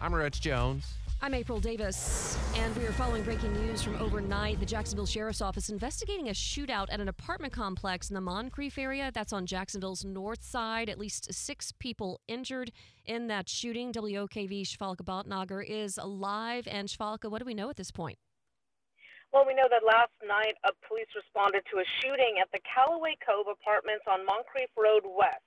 I'm Rich Jones. I'm April Davis, and we are following breaking news from overnight. The Jacksonville Sheriff's Office investigating a shootout at an apartment complex in the Moncrief area. That's on Jacksonville's north side. At least six people injured in that shooting. WOKV Sheifalika Bhatnagar is alive. And Sheifalika, what do we know at this point? Well, we know that last night a police responded to a shooting at the Calloway Cove Apartments on Moncrief Road West.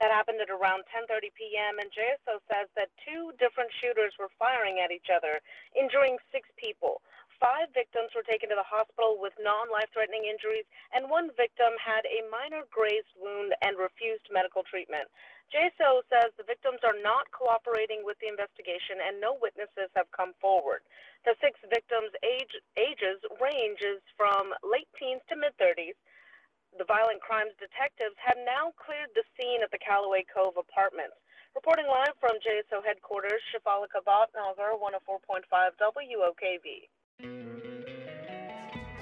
That happened at around 10:30 p.m. and JSO says that two different shooters were firing at each other, injuring six people. Five victims were taken to the hospital with non-life-threatening injuries, and one victim had a minor grazed wound and refused medical treatment. JSO says the victims are not cooperating with the investigation and no witnesses have come forward. The six victims' age, ages ranges from late teens to mid 30s the violent crimes detectives have now cleared the scene at the Calloway Cove apartments. Reporting live from JSO headquarters, Sheifalika Bhatnagar, 104.5 WOKV.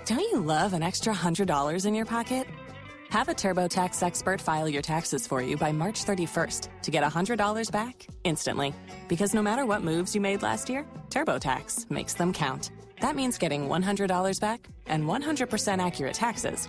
Don't you love an extra $100 in your pocket? Have a TurboTax expert file your taxes for you by March 31st to get $100 back instantly. Because no matter what moves you made last year, TurboTax makes them count. That means getting $100 back and 100% accurate taxes